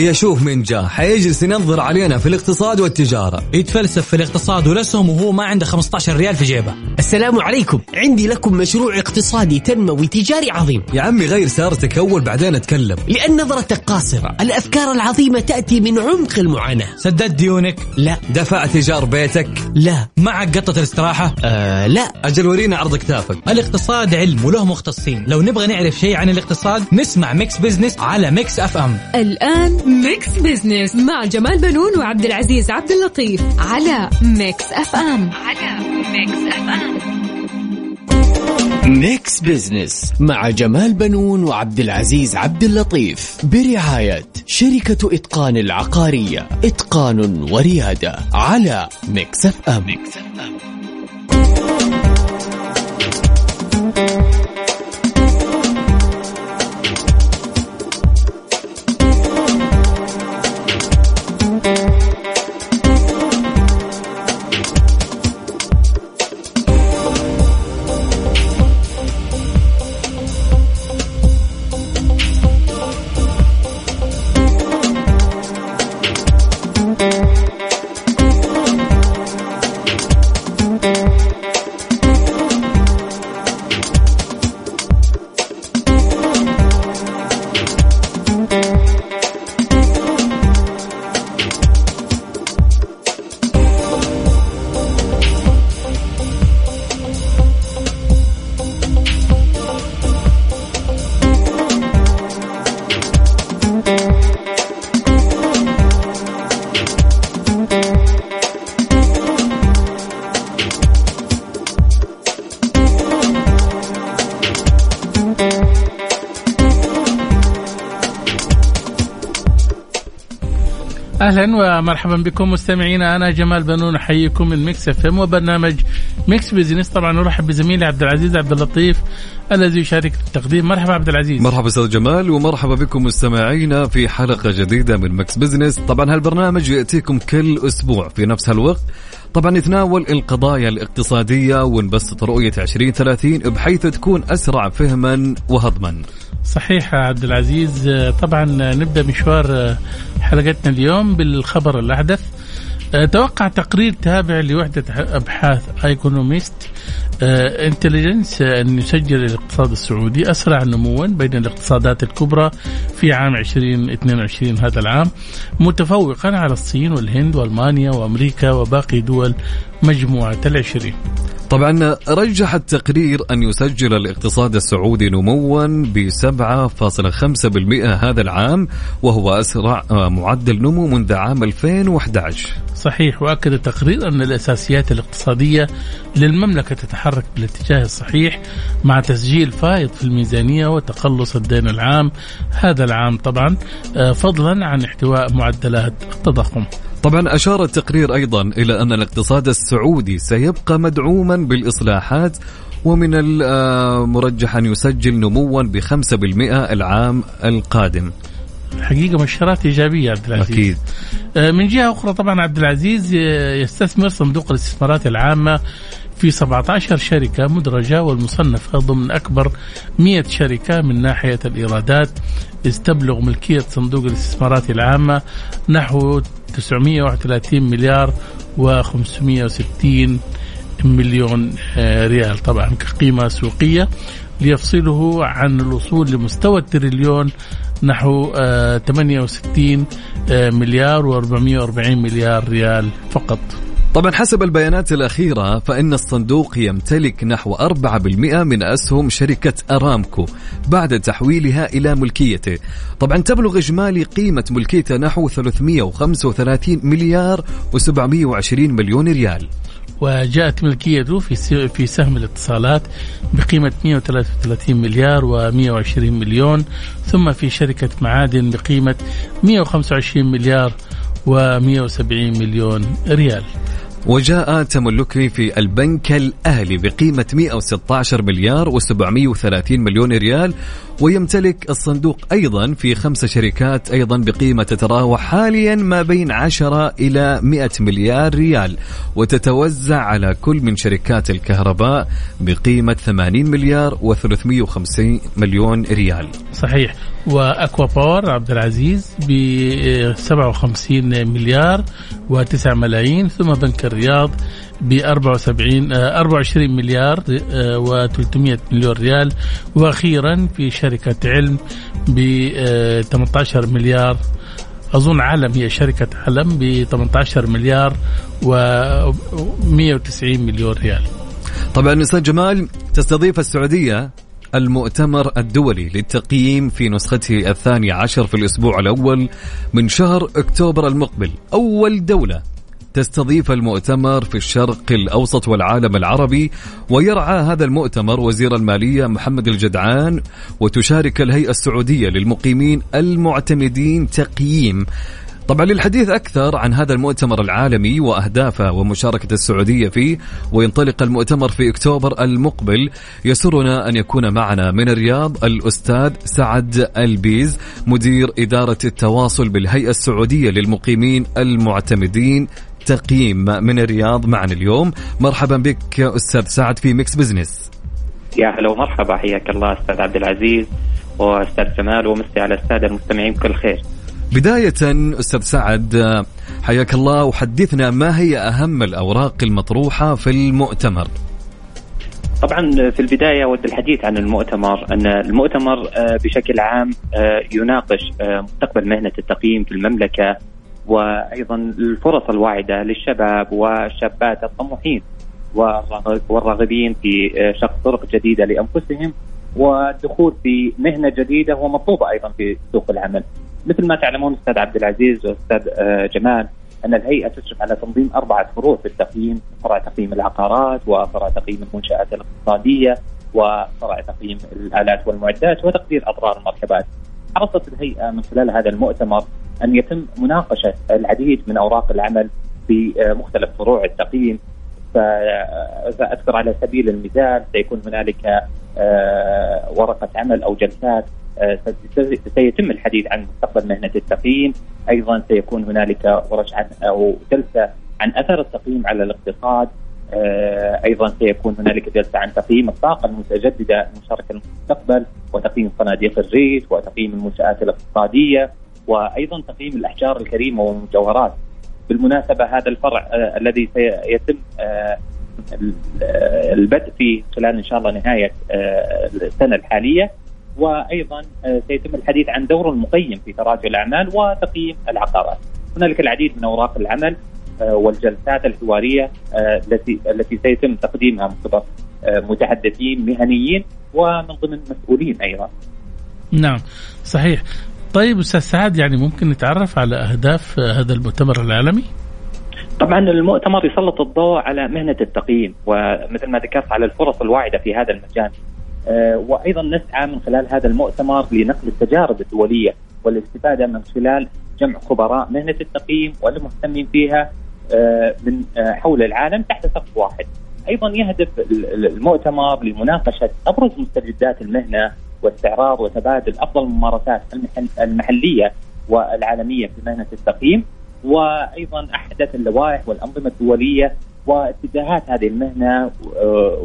هيا شوف من جاء حيجلس ينظر علينا في الاقتصاد والتجارة. يتفلسف في الاقتصاد والاسهم وهو ما عنده 15 ريال في جيبه. السلام عليكم. عندي لكم مشروع اقتصادي تنموي تجاري عظيم. يا عمي غير سيارتك أول بعدين أتكلم. لأن نظرتك قاصرة. الأفكار العظيمة تأتي من عمق المعاناة. سددت ديونك؟ لا. دفعت إيجار بيتك؟ لا. معك قطة الاستراحة؟ آه لا. أجل ورينا عرض كتافك الاقتصاد علم وله مختصين. لو نبغى نعرف شيء عن الاقتصاد نسمع Mix Business على Mix FM. الآن Mix Business مع جمال بنون وعبد العزيز عبد اللطيف على Mix FM. على Mix FM. Mix Business مع جمال بنون وعبد العزيز عبد اللطيف. برعاية شركة إتقان العقارية. إتقان وريادة على Mix FM, Mix FM. أهلا ومرحبا بكم مستمعينا. أنا جمال بنون أحييكم من Mix FM وبرنامج Mix Business طبعا نرحب بزميلي عبد العزيز عبد اللطيف. الذي يشارك التقديم. مرحبا عبد العزيز. مرحبا أستاذ جمال ومرحبا بكم مستمعينا في حلقة جديدة من Mix Business طبعا هالبرنامج يأتيكم كل أسبوع في نفس هالوقت. طبعا نتناول القضايا الاقتصادية ونبسط رؤية 2030 بحيث تكون أسرع فهما وهضما. صحيح عبد العزيز. طبعا نبدأ مشوار حلقتنا اليوم بالخبر الأحدث. توقع تقرير تابع لوحدة أبحاث Economist Intelligence أن يسجل الاقتصاد السعودي أسرع نموا بين الاقتصادات الكبرى في عام 2022 هذا العام متفوقا على الصين والهند وألمانيا وأمريكا وباقي دول مجموعة العشرين. طبعا رجح التقرير أن يسجل الاقتصاد السعودي نموا ب 7.5% هذا العام وهو أسرع معدل نمو منذ عام 2011 صحيح وأكد التقرير أن الأساسيات الاقتصادية للمملكة تتحرك بالاتجاه الصحيح مع تسجيل فائض في الميزانية وتقلص الدين العام هذا العام. طبعا فضلا عن احتواء معدلات التضخم. طبعا أشار التقرير أيضا إلى أن الاقتصاد السعودي سيبقى مدعوما بالإصلاحات ومن المرجح أن يسجل نموا بخمسة بالمئة العام القادم. حقيقة مؤشرات إيجابية عبد العزيز. أكيد. من جهة أخرى طبعا عبد العزيز يستثمر صندوق الاستثمارات العامة في 17 شركة مدرجة والمصنفة ضمن أكبر 100 شركة من ناحية الإيرادات. تبلغ ملكية صندوق الاستثمارات العامة نحو 931 مليار و560 مليون ريال طبعا كقيمة سوقية ليفصله عن الوصول لمستوى التريليون نحو 68 مليار و440 مليار ريال فقط. طبعا حسب البيانات الأخيرة فإن الصندوق يمتلك نحو 4% من أسهم شركة أرامكو بعد تحويلها إلى ملكيته. طبعا تبلغ إجمالي قيمة ملكيته نحو 335 مليار و720 مليون ريال. وجاءت ملكيته في في سهم الاتصالات بقيمة 133 مليار و120 مليون ثم في شركة معادن بقيمة 125 مليار و170 مليون ريال. وجاء تملكه في البنك الأهلي بقيمة 116 مليار و730 مليون ريال ويمتلك الصندوق أيضا في خمس شركات أيضا بقيمة تتراوح حاليا ما بين 10 إلى 100 مليار ريال وتتوزع على كل من شركات الكهرباء بقيمة 80 مليار و350 مليون ريال. صحيح. وأكوا باور عبد العزيز ب 57 مليار و9 ملايين ثم بنك الرياض ب 74 24 مليار و300 مليون ريال. وأخيرا في شركة علم ب 18 مليار. أظن علم هي شركة علم ب 18 مليار و 190 مليون ريال. طبعا أستاذ جمال تستضيف السعودية المؤتمر الدولي للتقييم في نسخته الثانية عشر في الأسبوع الأول من شهر أكتوبر المقبل. أول دولة تستضيف المؤتمر في الشرق الأوسط والعالم العربي ويرعى هذا المؤتمر وزير المالية محمد الجدعان وتشارك الهيئة السعودية للمقيمين المعتمدين تقييم. طبعا للحديث أكثر عن هذا المؤتمر العالمي وأهدافه ومشاركة السعودية فيه وينطلق المؤتمر في أكتوبر المقبل. يسرنا أن يكون معنا من الرياض الأستاذ سعد ألبيز مدير إدارة التواصل بالهيئة السعودية للمقيمين المعتمدين تقييم من الرياض معنا اليوم. مرحبا بك أستاذ سعد في Mix Business يا هلا ومرحبا. حياك الله أستاذ عبد العزيز وأستاذ جمال ومسي على السادة المستمعين بكل خير. بداية أستاذ سعد حياك الله. وحدثنا ما هي أهم الأوراق المطروحة في المؤتمر؟ طبعا في البداية أود الحديث عن المؤتمر أن المؤتمر بشكل عام يناقش مستقبل مهنة التقييم في المملكة وأيضا الفرص الواعدة للشباب والشابات الطموحين والراغبين في شق طرق جديدة لأنفسهم والدخول في مهنة جديدة ومطلوبة أيضا في سوق العمل مثل ما تعلمون أستاذ عبد العزيز وأستاذ جمال أن الهيئة تشرف على تنظيم أربعة فروع في التقييم، فرع تقييم العقارات وفرع تقييم المنشآت الاقتصادية وفرع تقييم الآلات والمعدات وتقدير أضرار المركبات. حرصت الهيئة من خلال هذا المؤتمر أن يتم مناقشة العديد من أوراق العمل في مختلف فروع التقييم. فاذكر على سبيل المثال سيكون هنالك ورقه عمل أو جلسات سيتم الحديث عن مستقبل مهنة التقييم، أيضا سيكون هنالك ورش عن أو جلسة عن أثر التقييم على الاقتصاد، أيضا سيكون هنالك جلسة عن تقييم الطاقة المتجددة المشاركه المستقبل وتقييم صناديق الريت وتقييم المنشآت الاقتصادية. وأيضا تقييم الأحجار الكريمة والمجوهرات. بالمناسبة هذا الفرع الذي سيتم البدء فيه خلال إن شاء الله نهاية السنة الحالية وأيضا سيتم الحديث عن دور المقيم في تراجع الأعمال وتقييم العقارات. هنالك العديد من أوراق العمل والجلسات الحوارية التي التي سيتم تقديمها من قبل متحدثين مهنيين ومن ضمن مسؤولين أيضا. نعم صحيح. طيب أستاذ سعد يعني ممكن نتعرف على أهداف هذا المؤتمر العالمي؟ طبعا المؤتمر يسلط الضوء على مهنة التقييم ومثل ما ذكرت على الفرص الواعدة في هذا المجال. وأيضا نسعى من خلال هذا المؤتمر لنقل التجارب الدولية والاستفادة من خلال جمع خبراء مهنة التقييم والمهتمين فيها من حول العالم تحت سقف واحد. أيضا يهدف المؤتمر لمناقشة أبرز مستجدات المهنة واستعراض وتبادل أفضل الممارسات المحلية والعالمية في مهنة التقييم وأيضا أحدث اللوائح والأنظمة الدولية واتجاهات هذه المهنة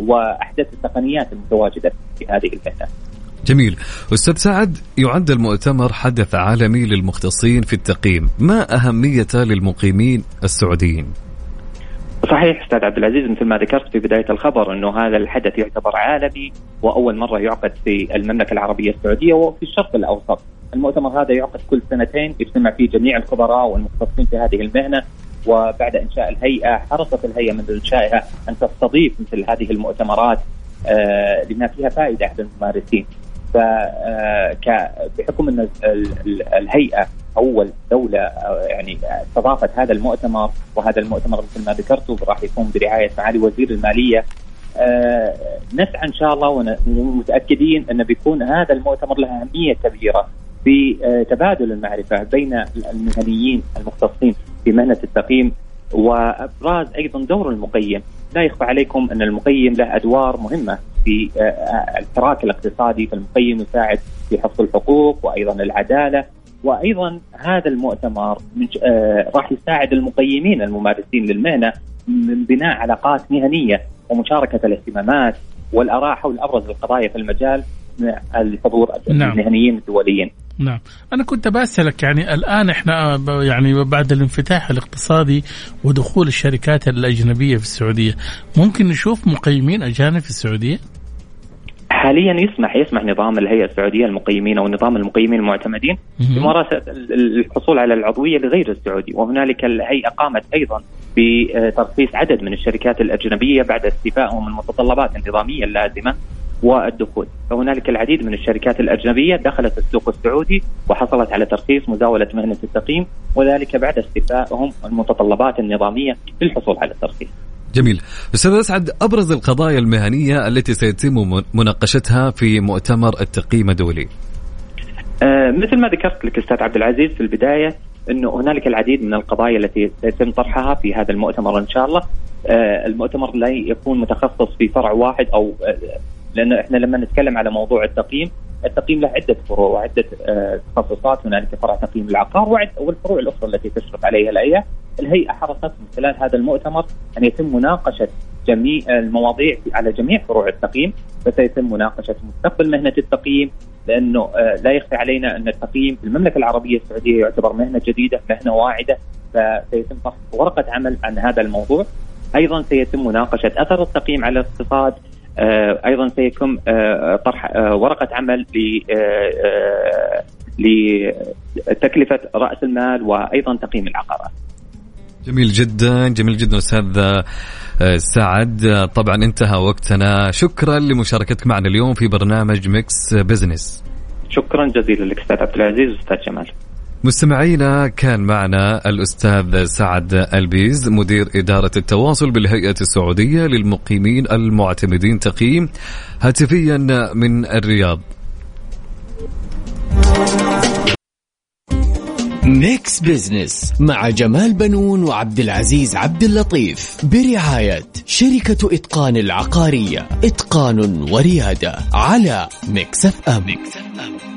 وأحدث التقنيات المتواجدة في هذه المهنة. جميل، أستاذ سعد يعد المؤتمر حدث عالمي للمختصين في التقييم، ما اهميته للمقيمين السعوديين؟ صحيح أستاذ عبد العزيز مثل ما ذكرت في بداية الخبر إنه هذا الحدث يعتبر عالمي وأول مرة يعقد في المملكة العربية السعودية وفي الشرق الأوسط. المؤتمر هذا يعقد كل سنتين يجتمع فيه جميع الخبراء والمختصين في هذه المهنة وبعد إنشاء الهيئة حرصت الهيئة منذ إنشائها أن تستضيف مثل هذه المؤتمرات آه لما فيها فائدة على الممارسين. ف بحكم إن الهيئة أول دولة يعني استضافت هذا المؤتمر وهذا المؤتمر مثل ما ذكرته راح يكون برعاية معالي وزير المالية آه نسعى إن شاء الله ومتاكدين إن بيكون هذا المؤتمر له أهمية كبيرة في آه تبادل المعرفة بين المهنيين المختصين في مهنة التقييم وابراز أيضا دور المقيم. لا يخفى عليكم أن المقيم له أدوار مهمة في آه، آه، الحراك الاقتصادي فالمقيم يساعد في حفظ الحقوق وأيضا العدالة. وأيضا هذا المؤتمر آه، راح يساعد المقيمين الممارسين للمهنة من بناء علاقات مهنية ومشاركة الاهتمامات والأراء حول أبرز القضايا في المجال. مع الحضور نعم. المهنيين الدوليين. نعم أنا كنت بسألك يعني الآن إحنا يعني بعد الانفتاح الاقتصادي ودخول الشركات الأجنبية في السعودية ممكن نشوف مقيمين أجانب في السعودية؟ حاليا يسمح يسمح نظام الهيئة السعودية المقيمين أو نظام المقيمين المعتمدين. بممارسة ال- ال- الحصول على العضوية لغير السعودي وهنالك الهيئة قامت أيضا بترخيص عدد من الشركات الأجنبية بعد استيفائهم المتطلبات النظاميه اللازمه والدخول. فهنالك العديد من الشركات الأجنبية دخلت السوق السعودي وحصلت على ترخيص مزاولة مهنة التقييم وذلك بعد استيفائهم المتطلبات النظامية للحصول على الترخيص. جميل. أستاذ أسعد أبرز القضايا المهنية التي سيتم من- مناقشتها في مؤتمر التقييم الدولي؟ آه، مثل ما ذكرت لك أستاذ عبد العزيز في البداية إنه هنالك العديد من القضايا التي سيتم طرحها في هذا المؤتمر إن شاء الله. آه، المؤتمر لا يكون متخصص في فرع واحد أو آه، لأنه إحنا لما نتكلم على موضوع التقييم، التقييم له عدة فروع وعدة آه، تخصصات، هنالك فرع تقييم العقار والفروع الأخرى التي تشرف عليها الهيئه. الهيئة حرصت من خلال هذا المؤتمر أن يتم مناقشة جميع المواضيع على جميع فروع التقييم، فسيتم مناقشة مستقبل مهنة التقييم، لأنه آه، لا يخفى علينا أن التقييم في المملكة العربية السعودية يعتبر مهنة جديدة، مهنة واعدة، فسيتم طرح ورقة عمل عن هذا الموضوع. أيضا سيتم مناقشة أثر التقييم على الاقتصاد، أيضا سيتم آه، طرح آه، ورقة عمل ل آه، آه، لتكلفة رأس المال وأيضا تقييم العقارات. جميل جدا جميل جدا أستاذ آه، سعد آه، طبعا انتهى وقتنا شكرا لمشاركتك معنا اليوم في برنامج Mix Business شكرا جزيلا لك أستاذ عبد العزيز واستاذ جمال. مستمعينا كان معنا الأستاذ سعد ألبيز مدير إدارة التواصل بالهيئة السعودية للمقيمين المعتمدين تقييم هاتفيا من الرياض. Mix Business مع جمال بنون وعبد العزيز عبد اللطيف. برعاية شركة إتقان العقارية. إتقان وريادة على Mix FM, Mix FM.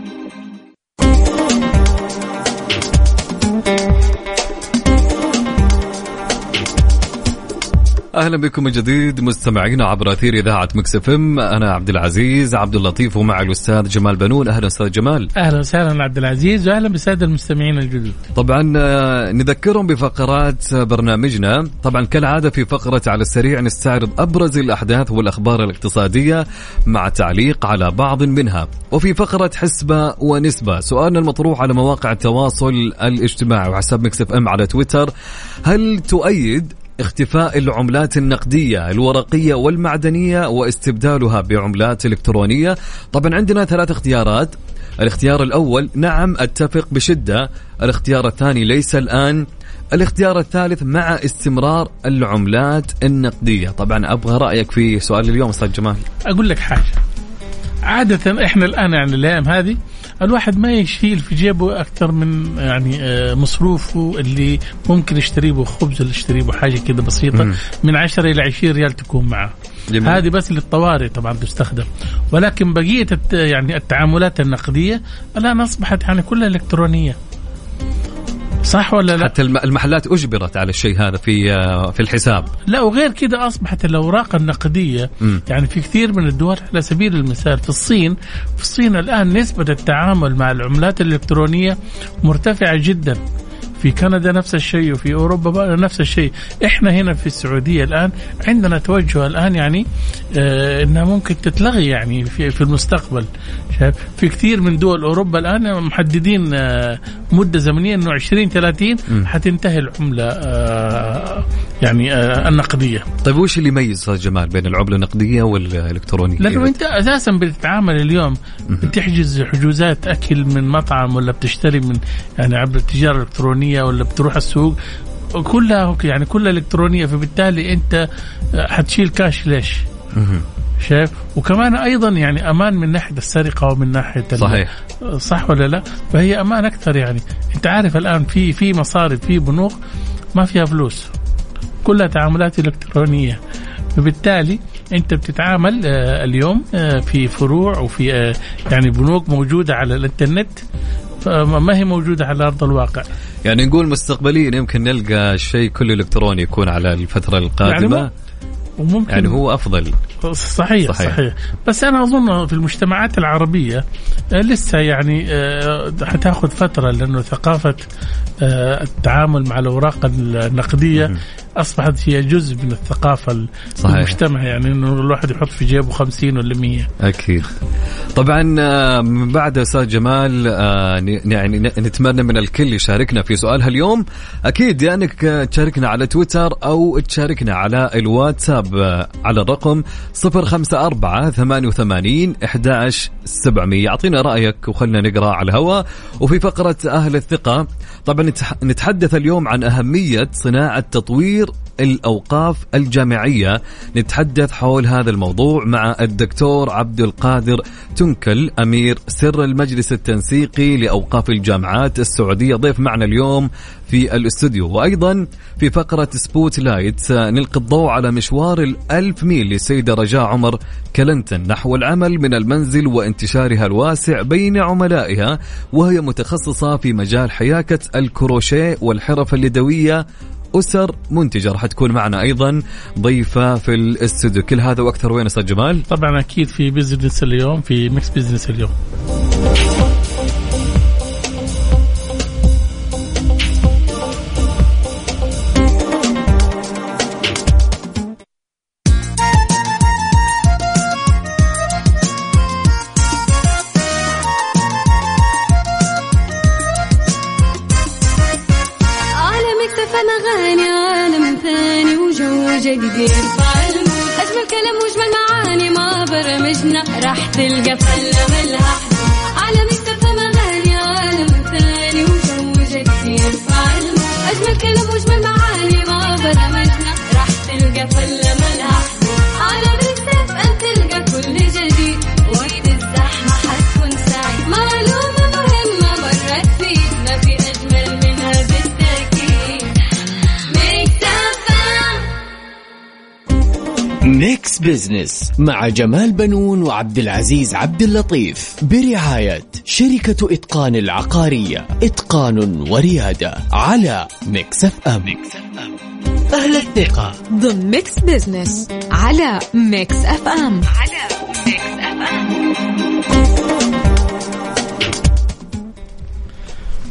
أهلا بكم من جديد مستمعينا عبر أثير إذاعة Mix FM. أنا عبد العزيز عبد اللطيف ومع الأستاذ جمال بنون. أهلا أستاذ جمال. أهلا وسهلا عبد العزيز وأهلا بالسادة المستمعين الجدد. طبعا آه، نذكرهم بفقرات برنامجنا. طبعا كالعادة في فقرة على السريع نستعرض أبرز الأحداث والأخبار الاقتصادية مع تعليق على بعض منها. وفي فقرة حسبة ونسبة. سؤالنا المطروح على مواقع التواصل الاجتماعي وحساب Mix FM على تويتر. هل تؤيد اختفاء العملات النقدية الورقية والمعدنية واستبدالها بعملات إلكترونية. طبعا عندنا ثلاث اختيارات. الاختيار الأول نعم أتفق بشدة. الاختيار الثاني ليس الآن. الاختيار الثالث مع استمرار العملات النقدية. طبعا أبغى رأيك في سؤال اليوم أستاذ جمال. أقول لك حاجة. عادة إحنا الآن يعني الأيام هذه الواحد ما يشيل في جيبه أكثر من يعني آه، مصروفه اللي ممكن يشتري به خبز ولا يشتري به حاجة كده بسيطة مم. من 10 إلى 20 ريال تكون معه جميل. هذه بس للطوارئ طبعا تستخدم ولكن بقية يعني التعاملات النقدية الآن أصبحت يعني كلها إلكترونية صح ولا لا؟ حتى الم- المحلات أجبرت على الشيء هذا في آه، في الحساب لا وغير كده أصبحت الأوراق النقدية مم. يعني في كثير من الدول على سبيل المثال في الصين في الصين الآن نسبة التعامل مع العملات الإلكترونية مرتفعة جدا في كندا نفس الشيء وفي أوروبا بقى نفس الشيء. إحنا هنا في السعودية الآن عندنا توجه الآن يعني آه إنها ممكن تتلغي يعني في, في المستقبل. شايف؟ في كثير من دول أوروبا الآن محددين آه مدة زمنية إنه 20 30 حتنتهي العملة آه يعني آه النقدية. طيب وش اللي يميز جمال بين العملة النقدية والإلكترونية؟ لأنه أنت أساسا بتتعامل اليوم بتحجز حجوزات أكل من مطعم ولا بتشتري من يعني عبر التجارة الإلكترونية ولا بتروح السوق كلها يعني كلها إلكترونية فبالتالي أنت حتشيل كاش ليش؟ شايف؟ وكمان أيضا يعني أمان من ناحية السرقة ومن ناحية صحيح. صح ولا لا؟ فهي أمان أكثر يعني. أنت عارف الآن في في مصارف في بنوك ما فيها فلوس. كلها تعاملات إلكترونية. فبالتالي أنت بتتعامل آه، اليوم آه، في فروع وفي آه، يعني بنوك موجودة على الإنترنت. فما هي موجودة على أرض الواقع؟ يعني نقول مستقبليا يمكن نلقى شيء كله إلكتروني يكون على الفترة القادمة. يعني وممكن. يعني هو أفضل. صحيح, صحيح. صحيح. بس أنا أظن في المجتمعات العربية آه، لسه يعني آه، حتاخذ فترة لأنه ثقافة آه، التعامل مع الأوراق النقدية أصبحت هي جزء من الثقافة صحيح. المجتمع يعني إنه الواحد يحط في جيبه 50 ولا 100 أكيد. طبعا من بعد أستاذ جمال يعني نتمنى من الكل يشاركنا في سؤالها اليوم أكيد يا انك تشاركنا على تويتر أو تشاركنا على الواتساب على الرقم 054 88 11 700 يعطينا رأيك وخلنا نقرأ على الهواء. وفي فقرة أهل الثقة طبعا نتحدث اليوم عن أهمية صناعة تطوير الأوقاف الجامعية. نتحدث حول هذا الموضوع مع الدكتور عبد القادر تنكل أمير سر المجلس التنسيقي لأوقاف الجامعات السعودية. ضيف معنا اليوم في الاستوديو. وأيضا في فقرة spotlight نلقي الضوء على مشوار الألف ميل للسيدة رجاء عمر كلنتن. نحو العمل من المنزل وانتشارها الواسع بين عملائها وهي متخصصة في مجال حياكة الكروشيه والحرف اليدوية أسر منتجة راح تكون معنا أيضا ضيفة في الاستوديو كل هذا وأكثر وين أستاذ جمال؟ طبعا أكيد في business اليوم في Mix Business اليوم مع جمال بنون وعبد العزيز عبد اللطيف برعاية شركة إتقان العقارية. إتقان وريادة على Mix F FM. أهل الثقة. ضمن Mix Business على Mix FM. على Mix FM.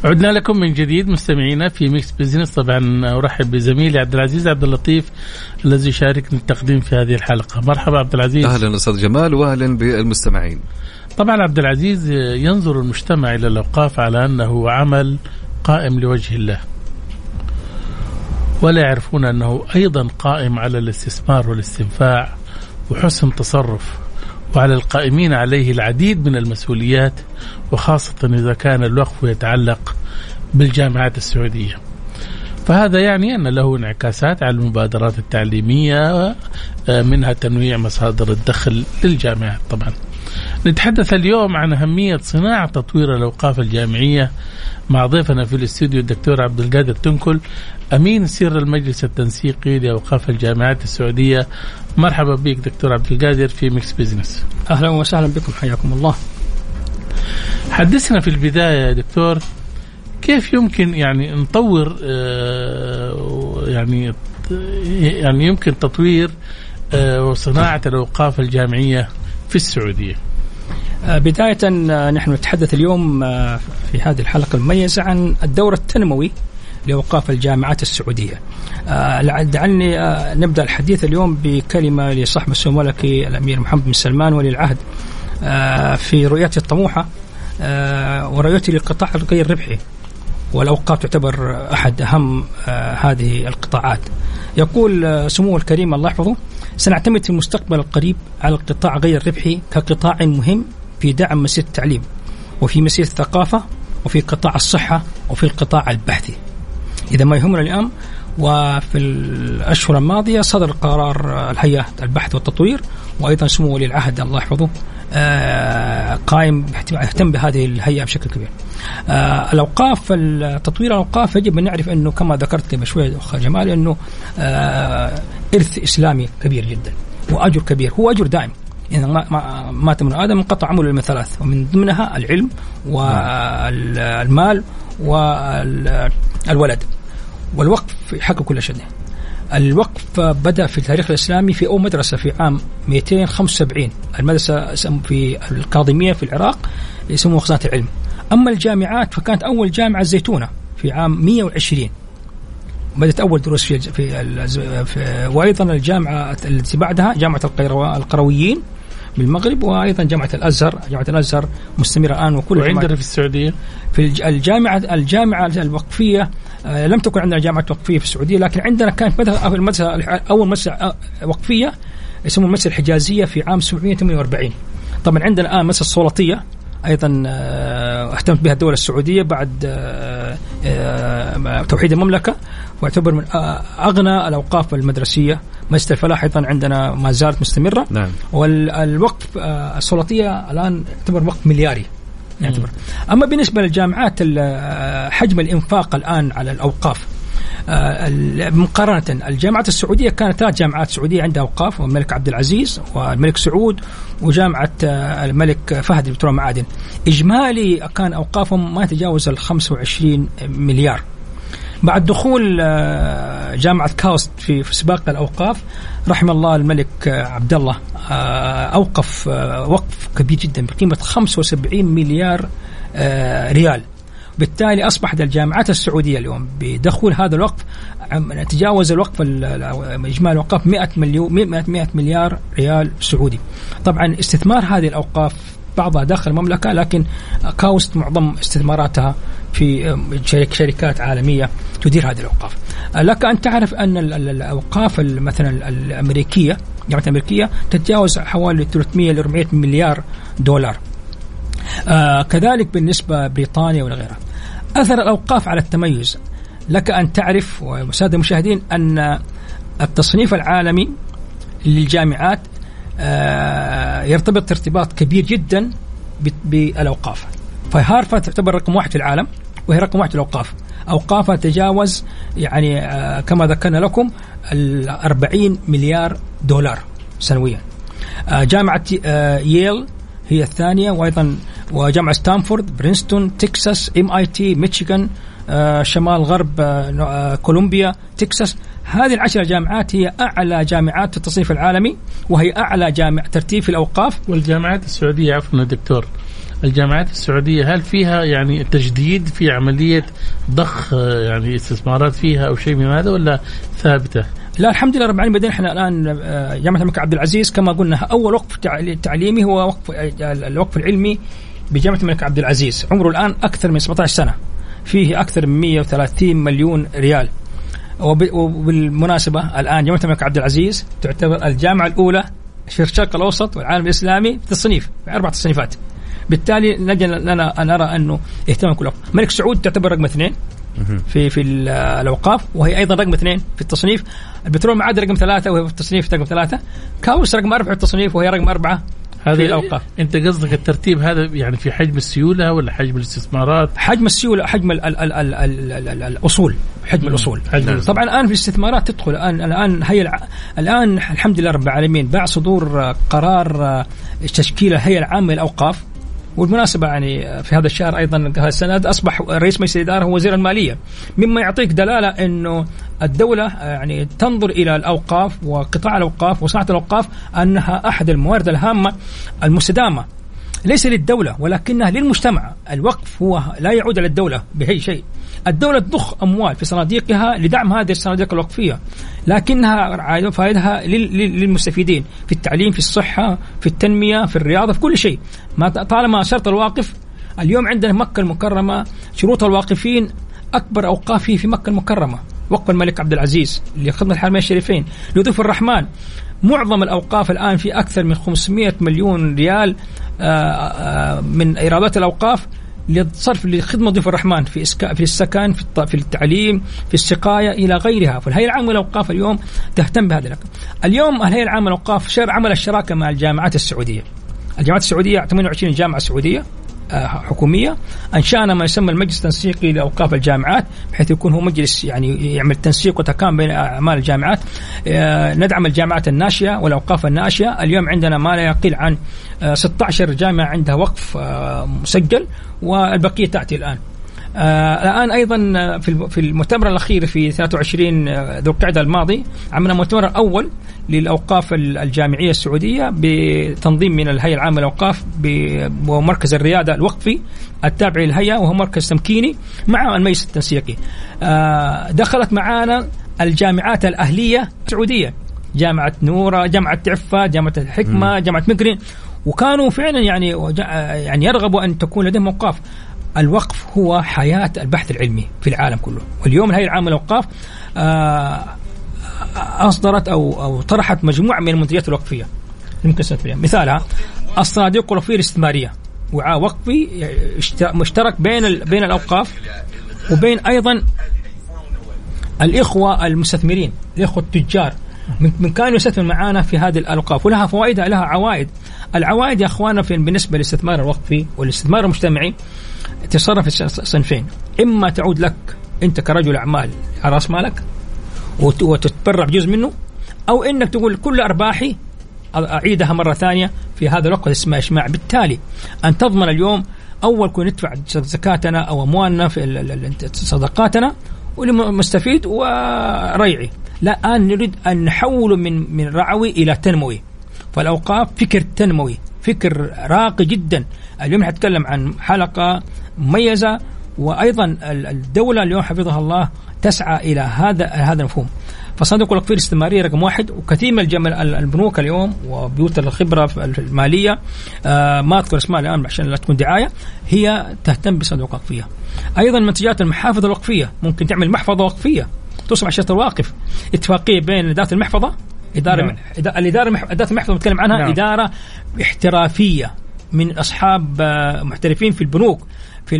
عدنا لكم من جديد مستمعينا في Mix Business طبعا أرحب بزميلي عبد العزيز عبد اللطيف الذي يشاركني التقديم في هذه الحلقة. مرحبا عبد العزيز. أهلا أستاذ جمال واهلا بالمستمعين. طبعا عبد العزيز ينظر المجتمع إلى الأوقاف على أنه عمل قائم لوجه الله ولا يعرفون أنه أيضا قائم على الاستثمار والاستنفاع وحسن تصرف. وعلى القائمين عليه العديد من المسؤوليات وخاصة إذا كان الوقف يتعلق بالجامعات السعودية. فهذا يعني أن له انعكاسات على المبادرات التعليمية منها تنويع مصادر الدخل للجامعات طبعا. نتحدث اليوم عن أهمية صناعة تطوير الأوقاف الجامعية مع ضيفنا في الاستوديو الدكتور عبد القادر تنكل أمين سر المجلس التنسيقي لأوقاف الجامعات السعودية. مرحبا بك دكتور عبد القادر في Mix Business أهلا وسهلا بكم حياكم الله. حدثنا في البداية يا دكتور كيف يمكن يعني نطور آه، يعني يعني يمكن تطوير آه، وصناعه الأوقاف الجامعية في السعودية؟ آه، بداية نحن نتحدث اليوم في هذه الحلقة المميزة عن الدور التنموي لأوقاف الجامعات السعودية. دعني نبدأ الحديث اليوم بكلمة لصاحب السمو الملكي الأمير محمد بن سلمان ولي العهد في رؤيته الطموحة ورؤيته للقطاع الغير ربحي. والأوقاف تعتبر أحد أهم هذه القطاعات. يقول سموه الكريم الله يحفظه سنعتمد في المستقبل القريب على القطاع غير الربحي كقطاع مهم في دعم مسيرة التعليم وفي مسيرة الثقافة وفي قطاع الصحة وفي القطاع البحثي إذا ما يهمنا الآن وفي الأشهر الماضية صدر قرار الهيئة البحث والتطوير وأيضا سمو ولي العهد الله يحفظه آه، قائم يهتم بهذه الهيئة بشكل كبير. آه، الأوقاف تطوير الأوقاف يجب أن نعرف أنه كما ذكرت قبل شوي اخ جمال أنه آه، إرث إسلامي كبير جدا وأجر كبير هو أجر دائم إذا ما مات من آدم انقطع عمله من ثلاث ومن ضمنها العلم والمال والولد. والوقف يحقق كل شيء. الوقف بدأ في التاريخ الاسلامي في اول مدرسة في عام 275 المدرسة في الكاظميه في العراق يسموها خزانة العلم. أما الجامعات فكانت أول جامعة الزيتونه في عام 120 بدأت أول دروس في, في, في وأيضا الجامعة التي بعدها جامعة القرويين. بالمغرب وأيضا جامعة الأزهر. جامعة الأزهر مستمرة الآن وكل وعندنا في السعودية؟ في الجامعة الجامعة الوقفية آه، لم تكن عندنا جامعة وقفية في السعودية لكن عندنا كانت المدرسة أول مدرسة آه، وقفية يسمونها المدرسة الحجازية في عام 748 طبعا عندنا الآن مدرسة السلطيه أيضا آه، اهتمت بها الدولة السعودية بعد توحيد المملكة. واعتبر من أغنى الأوقاف المدرسية. مسجد الفلاح أيضا عندنا ما زالت مستمرة. نعم. والوقف السلطيه الآن تعتبر وقف ملياري. يعتبر. أما بالنسبة للجامعات حجم الإنفاق الآن على الأوقاف مقارنة الجامعات السعودية كانت ثلاث جامعات سعودية عندها أوقاف والملك عبد العزيز والملك سعود وجامعة الملك فهد للبترول معادن إجمالي كان أوقافهم ما يتجاوز ال 25 مليار. بعد دخول آه، جامعة كاوست في سباق الأوقاف رحم الله الملك عبد الله آه، أوقف آه، وقف كبير جدا بقيمة 75 مليار ريال. بالتالي أصبحت الجامعات السعودية اليوم بدخول هذا الوقف تجاوز الوقف إجمالي الأوقاف 100 مليون 100 مليار ريال سعودي. طبعا استثمار هذه الأوقاف بعضها داخل المملكة لكن كاوست معظم استثماراتها في شركات عالمية تدير هذه الأوقاف. لك أن تعرف أن الأوقاف مثلا الأمريكية الجامعة الأمريكية تتجاوز حوالي 300 ل 400 مليار دولار. آه كذلك بالنسبة بريطانيا وغيرها أثر الأوقاف على التميز. لك أن تعرف وسادة المشاهدين أن التصنيف العالمي للجامعات آه يرتبط ارتباط كبير جدا بالأوقاف. فهارفارد تعتبر رقم واحد في العالم وهي رقم واحد في الأوقاف. أوقافها تجاوز يعني آه كما ذكرنا لكم ال 40 مليار دولار سنويا. آه جامعة آه ييل هي الثانية وأيضا وجامعة ستانفورد برينستون تكساس MIT ميشيغان شمال غرب آه، آه، كولومبيا تكساس. هذه العشر جامعات هي أعلى جامعات في التصنيف العالمي وهي أعلى جامع ترتيب في الأوقاف. والجامعات السعودية عفوا دكتور الجامعات السعودية هل فيها يعني تجديد في عملية ضخ يعني استثمارات فيها أو شيء من هذا ولا ثابتة؟ لا الحمد لله رب العالمين بدينا إحنا الآن آه، جامعة الملك عبد العزيز. كما قلنا أول وقف تعليمي هو وقف الوقف العلمي بجامعة الملك عبد العزيز. عمره الآن أكثر من 17 سنة. فيه أكثر من 130 مليون ريال. وبالمناسبة الآن جامعة الملك عبد العزيز تعتبر الجامعة الأولى في الشرق الأوسط والعالم الإسلامي في التصنيف في أربع تصنيفات. بالتالي لنا أن نرى أنه اهتمام كل ملك سعود تعتبر رقم اثنين في في الأوقاف وهي أيضا رقم اثنين في التصنيف. البترول معاد رقم ثلاثة وهي في التصنيف رقم ثلاثة. كاوس رقم أربعة في التصنيف وهي رقم أربعة هذه الاوقاف أنت قصدك الترتيب هذا يعني في حجم السيولة ولا حجم الاستثمارات؟ حجم السيولة حجم ال ال ال ال ال ال ال الأصول حجم الأصول. حجم طبعا الآن في الاستثمارات تدخل. الان الآن هي الآن الحمد لله رب العالمين بعد صدور قرار تشكيل الهيئة العامة للأوقاف وبالمناسبة يعني في هذا الشهر أيضا السنة أصبح رئيس مجلس الإدارة هو وزير المالية مما يعطيك دلالة أنه الدولة يعني تنظر إلى الأوقاف وقطاع الأوقاف وصناعة الأوقاف أنها أحد الموارد الهامة المستدامة ليس للدولة ولكنها للمجتمع. الوقف هو لا يعود على الدولة بأي شيء. الدولة تضخ أموال في صناديقها لدعم هذه الصناديق الوقفية لكنها فائدها للمستفيدين في التعليم في الصحة في التنمية في الرياضة في كل شيء. ما طالما شرط الواقف اليوم عندنا مكة المكرمة شروط الواقفين أكبر أوقاف فيه في مكة المكرمة. وقف الملك عبد العزيز لخدمة الحرمين الشريفين. لضيوف الرحمن معظم الأوقاف الآن في أكثر من 500 مليون ريال آه، آه، من إيرادات الأوقاف للصرف لخدمة ضيوف الرحمن في إسكا في السكن في, في التعليم في السقاية إلى غيرها. فالهيئه العامة للأوقاف اليوم تهتم بهذا الأمر. اليوم الهيئة العامة للأوقاف شر عمل الشراكة مع الجامعات السعودية. الجامعات السعودية 28 جامعة سعودية. آه، حكومية. انشانا ما يسمى المجلس التنسيقي لأوقاف الجامعات بحيث يكون هو مجلس يعني يعمل تنسيق وتكامل بين أعمال الجامعات. آه، ندعم الجامعات الناشئة والأوقاف الناشئة. اليوم عندنا ما لا يقل عن آه، 16 جامعة عندها وقف آه، مسجل والبقية تأتي الآن. آه الآن أيضا آه، في في المؤتمر الأخير في 23 آه، ذو القعدة الماضي عملنا المؤتمر الأول للأوقاف ال- الجامعية السعودية بتنظيم من الهيئة العامة للأوقاف ومركز الريادة الوقفي التابع للهيئة وهو مركز تمكيني مع المجلس التنسيقي. آه دخلت معنا الجامعات الأهلية السعودية جامعة نورة، جامعة عفة، جامعة الحكمة، جامعة مقرن وكانوا فعلا يعني يعني يرغبوا أن تكون لديهم أوقاف. الوقف هو حياة البحث العلمي في العالم كله، واليوم الهيئه العامة للاوقاف آه أصدرت أو أو طرحت مجموعة من المنتجات الوقفية مثالها الصناديق الوقفية الاستثمارية. وعاء وقفي اشت- مشترك بين بين الأوقاف وبين أيضا الإخوة المستثمرين الإخوة التجار. من كانوا يستثمر معنا في هذه الأوقاف. ولها فوائدها لها عوائد. العوائد يا أخواننا في بالنسبة للاستثمار الوقفي والاستثمار المجتمعي ص- صنفين. إما تعود لك أنت كرجل أعمال على رأس مالك وت- وتتبرع بجزء منه أو إنك تقول كل أرباحي أعيدها مرة ثانية في هذا الوقت. اسمه اجماع بالتالي أن تضمن اليوم أول كون ندفع زكاتنا أو أموالنا في صدقاتنا ولمستفيد وريعي. لا الآن نريد أن نحوله من من رعوي إلى تنموي. فالأوقاف فكر تنموي. فكر راقي جدا. اليوم حنتكلم عن حلقة مميزة وأيضا ال- الدولة اليوم حفظها الله تسعى إلى هذا هذا المفهوم. فصندوق الوقفيه الاستثماريه رقم واحد وكثير من البنوك اليوم وبيوت الخبرة المالية آه ما أذكر اسماء الآن عشان لا تكون دعاية هي تهتم بصندوق الوقفية. أيضا منتجات المحافظ الوقفية ممكن تعمل محفظة وقفية تصبح عشان الواقف. اتفاقية بين اداره المحفظة إدارة نعم. الإدارة إدارة المحفظه بنتكلم عنها نعم. إدارة احترافية من أصحاب آه، محترفين في البنوك في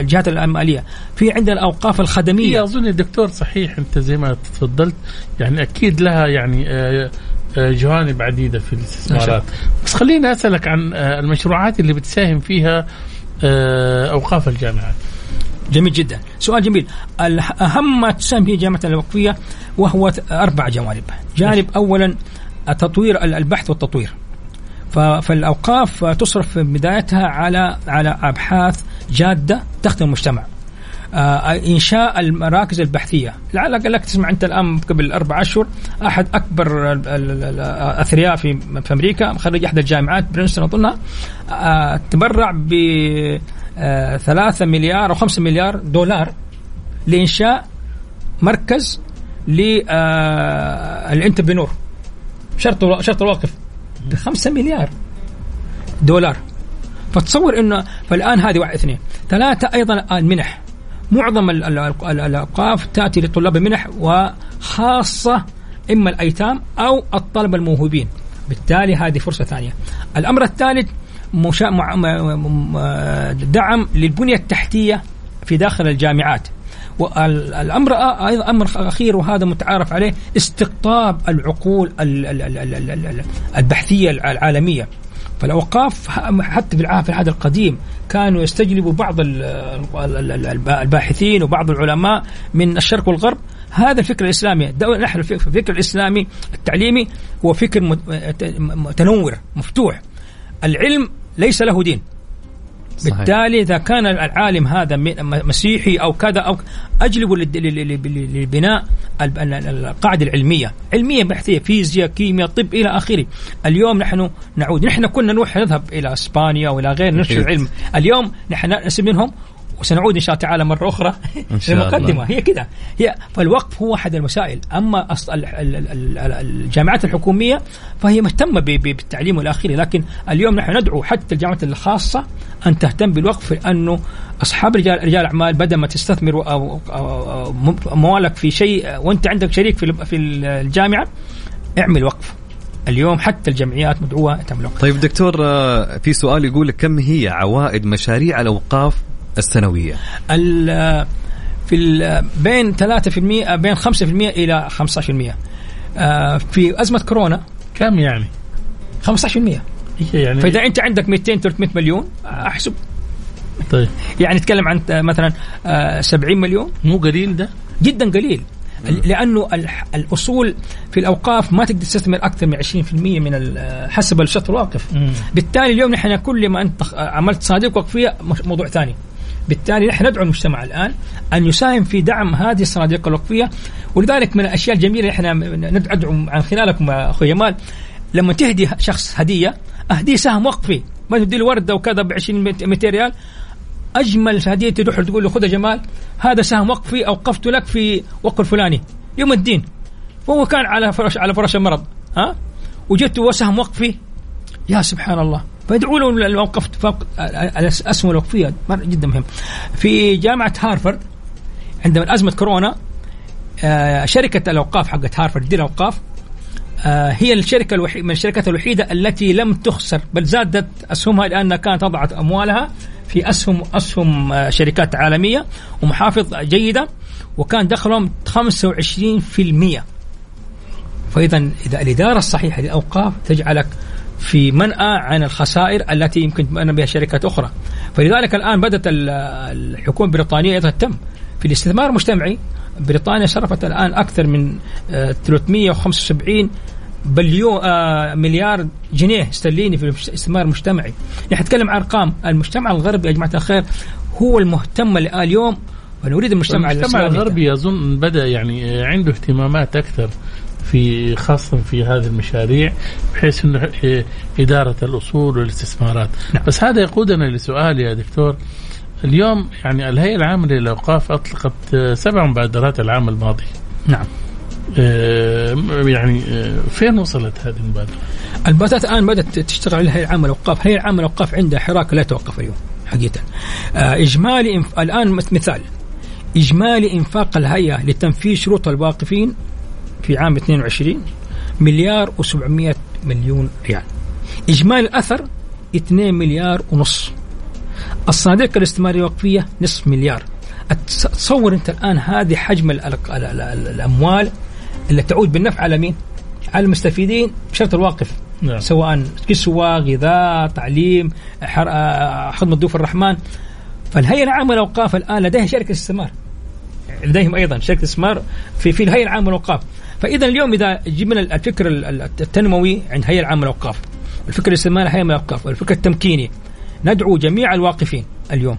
الجهات الماليه في عندنا الأوقاف هي الخدميه أظن الدكتور صحيح أنت زي ما تفضلت يعني أكيد لها يعني آه، آه، جوانب عديدة في الاستثمارات. بس خليني أسألك عن المشروعات اللي بتساهم فيها أوقاف الجامعات. جميل جدا. سؤال جميل. اهم ما تساهم فيه جامعة الوقفية وهو أربع جوانب. جانب اولا التطوير ال- البحث والتطوير. ف- فالأوقاف تصرف في بدايتها على على أبحاث جادة تخدم المجتمع. إنشاء المراكز البحثية. لعلك لك تسمع أنت الآن قبل أربع أشهر أحد أكبر ال- ال- ال- الأثرياء في في أمريكا خريج إحدى الجامعات برينستون اظنها آه، تبرع ب آه، ثلاثة مليار أو خمسة مليار دولار لإنشاء مركز للانتربرنور شرط شرط الواقف ب 5 مليار دولار. فتصور انه فالآن هذه واحد اثنين. ثلاثة أيضا الان منح. معظم ال- ال- ال- الأوقاف تأتي لطلاب المنح وخاصة إما الأيتام أو الطلبة الموهوبين. بالتالي هذه فرصة ثانية. الأمر الثالث مشا... مع... م... دعم للبنية التحتية في داخل الجامعات. والامر أيضا أمر أخير وهذا متعارف عليه استقطاب العقول ال- ال- ال- ال- ال- ال- البحثية العالمية. فالأوقاف حتى في العهد في العهد القديم كانوا يستجلبوا بعض ال- ال- ال- ال- الباحثين وبعض العلماء من الشرق والغرب. هذا الفكر الإسلامي نحن الفكر الإسلامي التعليمي هو فكر مت- متنور مفتوح. العلم ليس له دين. صحيح. بالتالي إذا كان العالم هذا مسيحي أو كذا أو اجلبوا للد- لل- لل- لبناء ال- ال- القاعدة العلمية، علمية بحثية فيزياء، كيمياء، طب إلى آخره. اليوم نحن نعود، نحن كنا نروح نذهب إلى إسبانيا وإلى غير ننشر أكيد. العلم، اليوم نحن نسب منهم وسنعود إن شاء الله تعالى مرة أخرى. المقدمة. هي كده هي فالوقف هو أحد المسائل. أما الجامعات الحكومية فهي مهتمة بالتعليم والى اخره لكن اليوم نحن ندعو حتى الجامعات الخاصة أن تهتم بالوقف لأنه أصحاب رجال رجال أعمال بدل ما تستثمر اموالك في شيء وأنت عندك شريك في ال- في الجامعة اعمل وقف. اليوم حتى الجمعيات مدعوة تعمل طيب دكتور آه، في سؤال يقول كم هي عوائد مشاريع الأوقاف السنوية؟ ال- في بين 3% بين 5% إلى 15% آه، في أزمة كورونا. كم يعني؟ 15% هي يعني؟ فإذا أنت عندك 200 300 مليون أحسب. طيب. يعني تتكلم عن آه، مثلا آه، 70 مليون. مو قليل ده؟ جدا قليل. لأنه الأصول في الأوقاف ما تقدر تستثمر أكثر من 20% من ال- حسب الشرط الواقف. بالتالي اليوم نحن كل ما أنت عملت صناديق وقفية مش- موضوع ثاني. بالتالي نحن ندعو المجتمع الآن أن يساهم في دعم هذه الصناديق الوقفية. ولذلك من الأشياء الجميلة إحنا ندعو عن خلالكم أخوي جمال لما تهدي شخص هدية أهديه سهم وقفي. ما تدي له وردة وكذا ب 20 200 ريال. أجمل هدية تروح تقول له خذ يا جمال هذا سهم وقفي اوقفته لك في وقف الفلاني. يوم الدين. وهو كان على فرش على فرش المرض ها؟ وجدت وسهم وقفي. يا سبحان الله فيدعوا له الموقف الاسهم الوقفيه جدا مهم. في جامعة هارفرد عندما أزمة كورونا آه، شركة الأوقاف حقت هارفرد دي الأوقاف آه، هي الشركة الوحيده من الشركات الوحيدة التي لم تخسر بل زادت أسهمها لأنها كانت وضعت أموالها في أسهم أسهم آه، شركات عالمية ومحافظ جيدة وكان دخلهم 25% فإذا إذا الإدارة الصحيحة للأوقاف تجعلك في منأى عن الخسائر التي يمكن تمنى بها شركات أخرى. فلذلك الآن بدأت ال- الحكومة البريطانية أيضا تهتم في الاستثمار المجتمعي بريطانيا صرفت الآن أكثر من آه، 375 بليون آه مليار جنيه استرليني في الاستثمار المجتمعي نحن نتكلم عن أرقام. المجتمع الغربي يا جماعة الخير هو المهتم اليوم ونريد المجتمع, المجتمع. الغربي اظن بدأ يعني عنده اهتمامات أكثر. في خاصة في هذه المشاريع بحيث إنه إدارة الأصول والاستثمارات نعم. بس هذا يقودنا لسؤال يا دكتور اليوم يعني الهيئة العامة للأوقاف أطلقت آه، سبع مبادرات العام الماضي نعم آه، يعني آه، فين وصلت هذه المبادرة؟ الباتات الآن بدأت تشتغل الهيئة العامة للأوقاف، الهيئة العامة للأوقاف عندها حراك لا يتوقف اليوم حقيقة. آه. الآن مس- مثال إجمالي إنفاق الهيئة لتنفيذ شروط الواقفين في عام 22 مليار و700 مليون ريال. إجمالي الأثر 2 مليار ونص. الصناديق الاستثمارية الوقفية نصف مليار. تصور أنت الآن هذه حجم ال ال ال ال ال الأموال اللي تعود بالنفع على مين؟ على المستفيدين بشرط الواقف نعم. سواء كسوة غذاء تعليم حر... خدمة ضيوف الرحمن فالهيئة العامة للأوقاف الآن لديها شركة استثمار لديهم أيضا شركة استثمار في في الهيئة العامة للأوقاف فإذا اليوم إذا جبنا الفكر ال- ال- التنموي عند الهيئة العامة للأوقاف الفكر الاستثماري الهيئة العامة للأوقاف والفكر التمكيني. ندعو جميع الواقفين اليوم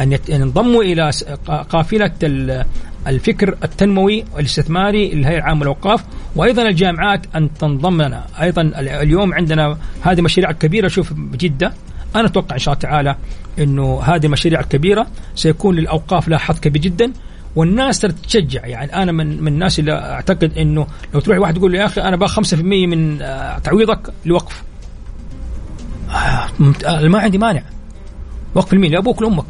أن ينضموا إلى س- قا- قافلة ال- الفكر التنموي والاستثماري للهيئة العامة للأوقاف وأيضا الجامعات أن تنضم لنا أيضا ال- اليوم عندنا هذه مشاريع كبيرة. شوف بجدة أنا أتوقع إن شاء الله تعالى أنه هذه مشاريع كبيرة سيكون للأوقاف لها حظ كبير جدا. والناس ترى تتشجع يعني أنا من من الناس اللي أعتقد إنه لو تروح واحد يقول له يا أخي أنا باخذ 5% من آه، تعويضك لوقف. آه، آه، ما عندي مانع. وقف لمين؟ لأبوك لأمك.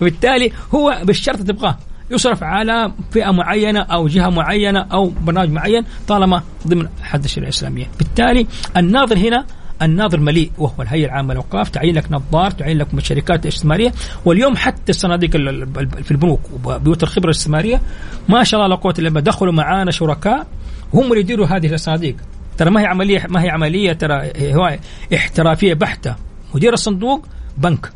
وبالتالي هو بالشرط تبغاه. يصرف على فئة معينة أو جهة معينة أو برنامج معين طالما ضمن حد الشريعه الإسلامية، بالتالي الناظر هنا الناظر مليء وهو الهيئة العامة للأوقاف تعين لك نظار تعين لك شركات استثمارية. واليوم حتى الصناديق ال- ال- في البنوك وبيوت الخبرة الاستثمارية ما شاء الله لا قوة إلا بالله دخلوا معانا شركاء هم اللي يديروا هذه الصناديق. ترى ما هي عملية ما هي عملية؟ ترى هو احترافية بحتة. مدير الصندوق بنك.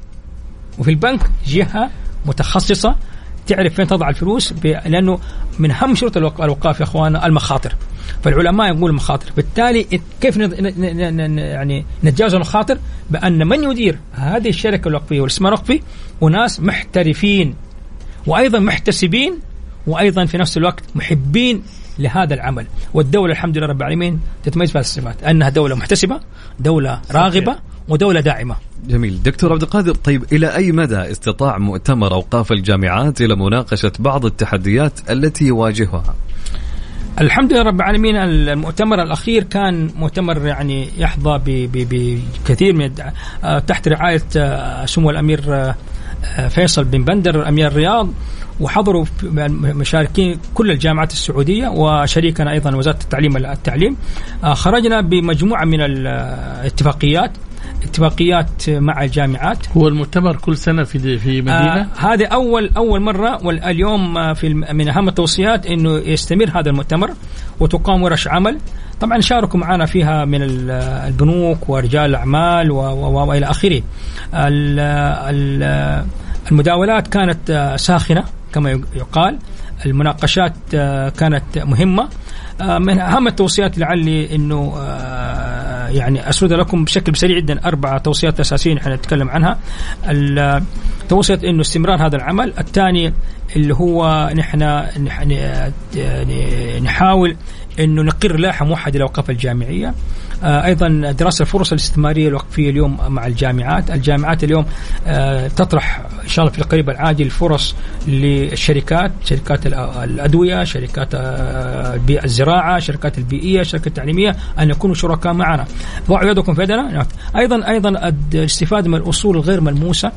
وفي البنك جهة متخصصة تعرف فين تضع الفلوس لأنه من أهم شروط الاوقاف يا اخوانا المخاطر. فالعلماء يقولوا المخاطر بالتالي كيف ن- ن- ن- ن- يعني نتجاوز المخاطر؟ بأن من يدير هذه الشركة الوقفية والاستثمار الوقفي وناس محترفين وأيضا محتسبين وأيضا في نفس الوقت محبين لهذا العمل. والدولة الحمد لله رب العالمين تتميز بهذه الصفات. أنها دولة محتسبة دولة راغبة ودولة داعمة. جميل. دكتور عبد القادر طيب إلى أي مدى استطاع مؤتمر أوقاف الجامعات إلى مناقشة بعض التحديات التي يواجهها؟ الحمد لله رب العالمين المؤتمر الأخير كان مؤتمر يعني يحظى بكثير من آه، تحت رعاية آه، سمو الأمير آه، فيصل بن بندر أمير الرياض وحضروا مشاركين كل الجامعات السعودية وشريكنا أيضا وزارة التعليم التعليم. خرجنا بمجموعة من الاتفاقيات اتفاقيات مع الجامعات. هو المؤتمر كل سنة في في مدينة؟ آه هذه اول أول مرة واليوم في من أهم التوصيات إنه يستمر هذا المؤتمر وتقام ورش عمل. طبعا شاركوا معنا فيها من البنوك ورجال الأعمال وإلى آخره. المداولات كانت ساخنة كما يقال. المناقشات كانت مهمة. من أهم التوصيات لعلي إنه يعني أسرد لكم بشكل سريع جدا أربع توصيات اساسيه نحن نتكلم عنها. توصية إنه استمرار هذا العمل. الثاني اللي هو نحن نحاول إنه نقر لائحة موحدة للاوقاف الجامعية. آه أيضا دراسة الفرص الاستثمارية الوقفية اليوم مع الجامعات، الجامعات اليوم آه تطرح إن شاء الله في القريب العاجل فرص للشركات، شركات الأدوية، شركات آه الزراعة، شركات البيئية، شركات التعليمية أن يكونوا شركاء معنا. ضعوا يدكم في يدنا؟ أيضا أيضا الاستفادة من الأصول الغير ملموسة.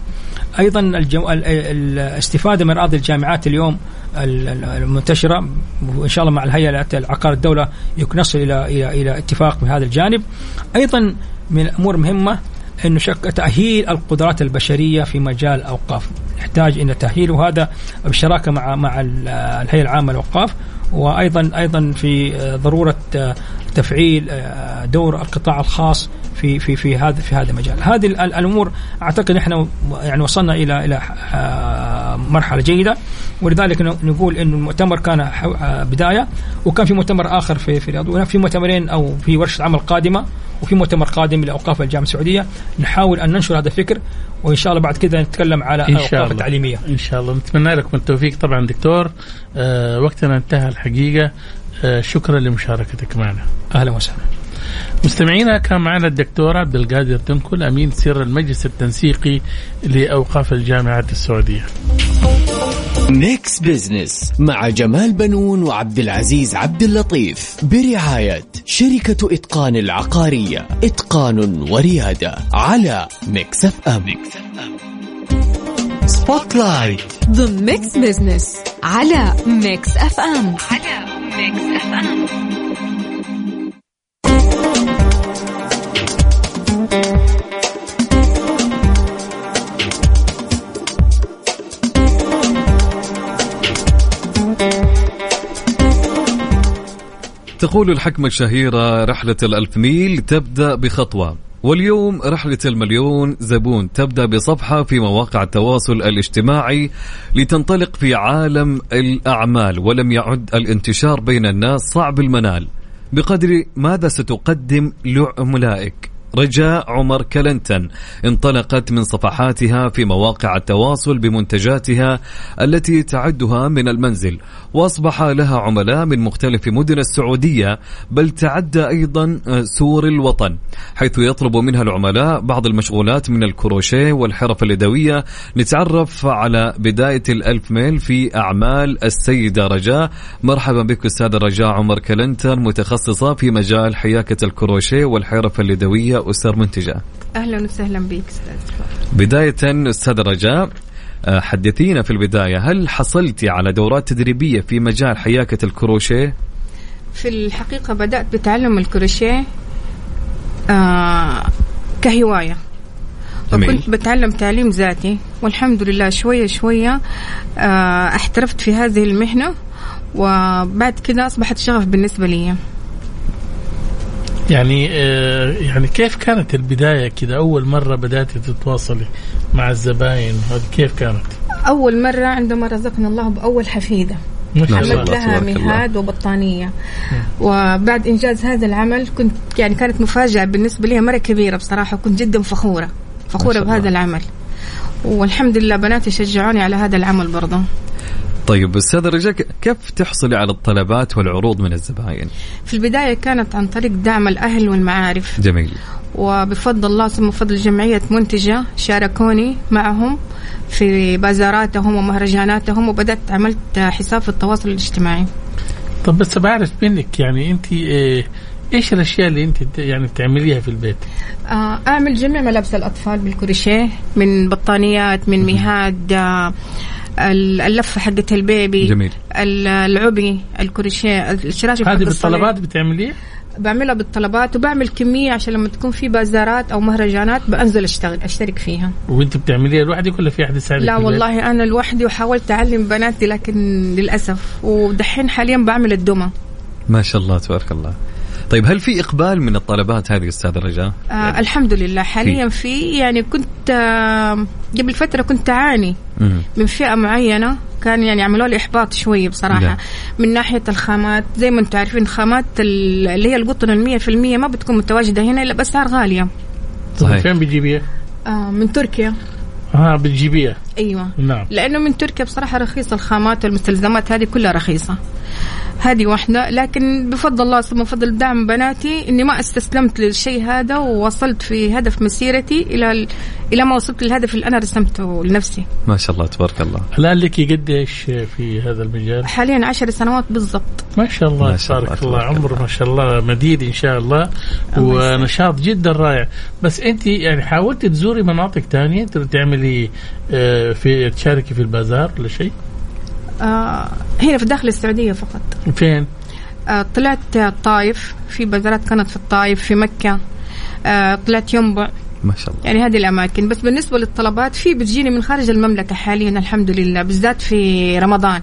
أيضا الجو... الاستفادة من اراضي الجامعات اليوم المنتشرة. وإن شاء الله مع الهيئة العقار الدولة نصل إلى إلى إلى اتفاق في هذا الجانب. أيضا من الأمور المهمة انه شك تأهيل القدرات البشرية في مجال الأوقاف. نحتاج إلى تأهيل وهذا بالشراكه مع مع الهيئة العامة للأوقاف. وأيضا أيضا في ضرورة تفعيل دور القطاع الخاص في في في هذا في هذا المجال. هذه الأمور أعتقد إحنا يعني وصلنا إلى إلى مرحلة جيدة. ولذلك نقول انه المؤتمر كان بداية وكان في مؤتمر آخر في في الرياض في مؤتمرين أو في ورشة عمل قادمة وفي مؤتمر قادم لأوقاف الجامعة السعودية. نحاول أن ننشر هذا الفكر وإن شاء الله بعد كذا نتكلم على الاوقاف التعليمية. إن شاء الله. نتمنى لكم التوفيق طبعا دكتور. آه وقتنا انتهى الحقيقة. آه شكرا لمشاركتك معنا. أهلا وسهلا. مستمعينا كان معنا الدكتور عبد القادر تنكل أمين سر المجلس التنسيقي لأوقاف الجامعات السعودية. Mix Business مع جمال بنون وعبد العزيز عبد اللطيف. برعاية شركة إتقان العقارية. إتقان وريادة على Mix FM Spotlight ضمن Mix Business على Mix FM على ميكس اف ام تقول الحكمة الشهيرة رحلة الألف ميل تبدأ بخطوة واليوم رحلة المليون زبون تبدأ بصفحة في مواقع التواصل الاجتماعي لتنطلق في عالم الأعمال ولم يعد الانتشار بين الناس صعب المنال بقدر ماذا ستقدم لعملائك؟ رجاء عمر كلنتن انطلقت من صفحاتها في مواقع التواصل بمنتجاتها التي تعدها من المنزل وأصبح لها عملاء من مختلف مدن السعودية بل تعدى أيضا سور الوطن حيث يطلب منها العملاء بعض المشغولات من الكروشيه والحرف اليدوية نتعرف على بداية الألف ميل في أعمال السيدة رجاء. مرحبا بك استاذه رجاء عمر كلنتن متخصصة في مجال حياكة الكروشيه والحرف اليدوية أسر منتجة. أهلا وسهلا بك بداية أستاذ رجاء حدثينا في البداية هل حصلتي على دورات تدريبية في مجال حياكة الكروشيه؟ في الحقيقة بدأت بتعلم الكروشيه آه كهواية. وكنت بتعلم تعليم ذاتي والحمد لله شوية شوية آه احترفت في هذه المهنة وبعد كده أصبحت شغف بالنسبة لي. يعني آه يعني كيف كانت البداية كذا أول مرة بدأت تتواصلي مع الزباين هذه كيف كانت؟ أول مرة عندما رزقنا الله بأول حفيدة. عملت لها مهاد وبطانية. وبعد إنجاز هذا العمل كنت يعني كانت مفاجأة بالنسبة لي مرة كبيرة بصراحة كنت جدا فخورة فخورة بهذا العمل. والحمد لله بناتي شجعوني على هذا العمل برضه طيب أستاذ رجاء كيف تحصلي على الطلبات والعروض من الزباين؟ في البداية كانت عن طريق دعم الأهل والمعارف. جميل. وبفضل الله ثم بفضل جمعية منتجة شاركوني معهم في بازاراتهم ومهرجاناتهم وبدأت عملت حساب في التواصل الاجتماعي. طب بس بعرف منك يعني أنت إيه إيش الأشياء اللي أنت يعني بتعمليها في البيت؟ آه أعمل جميع ملابس الأطفال بالكروشيه من بطانيات من مهاد آه اللفة حقت البيبي جميل. العبي الكروشيه الشراشف هذه بالطلبات بتعمليها؟ بعملها بالطلبات وبعمل كمية عشان لما تكون في بازارات أو مهرجانات بنزل أشتغل أشترك فيها. وأنت بتعمليها لوحدك ولا في أحد يساعدك لا والله أنا لوحدي وحاولت أعلم بناتي لكن للأسف. ودحين حاليا بعمل الدمى. ما شاء الله تبارك الله. طيب هل في إقبال من الطلبات هذه أستاذ رجاء؟ آه يعني الحمد لله حاليا في, في يعني كنت آه قبل فترة كنت أعاني من فئة معينة كان يعني عملوا لي إحباط شوية بصراحة. لا. من ناحية الخامات زي ما أنتم عارفين خامات اللي هي القطن ال 100% ما بتكون متواجدة هنا إلا بأسعار غالية. صحيح. فين بتجيبيها؟ آه من تركيا. آه بتجيبيها أيوه. نعم. لأنه من تركيا بصراحة رخيصة الخامات والمستلزمات هذه كلها رخيصة. هذه واحدة لكن بفضل الله ثم بفضل دعم بناتي إني ما استسلمت للشيء هذا ووصلت في هدف مسيرتي إلى إلى ما وصلت للهدف اللي أنا رسمته لنفسي. ما شاء الله تبارك الله. الآن لك قديش في هذا المجال؟ حاليا عشر سنوات بالضبط. ما شاء الله تبارك الله عمر ما شاء الله مديد إن شاء الله ونشاط جدا رائع بس أنت يعني حاولتي تزوري مناطق ثانية تعملي آه، في تشاركي في البازار ولا شيء؟ آه هنا في داخل السعودية فقط. فين؟ آه طلعت الطايف في بازارات كانت في الطايف في مكة. آه طلعت ينبع. ما شاء الله. يعني هذه الأماكن. بس بالنسبة للطلبات في بتجيني من خارج المملكة حاليا الحمد لله بالذات في رمضان.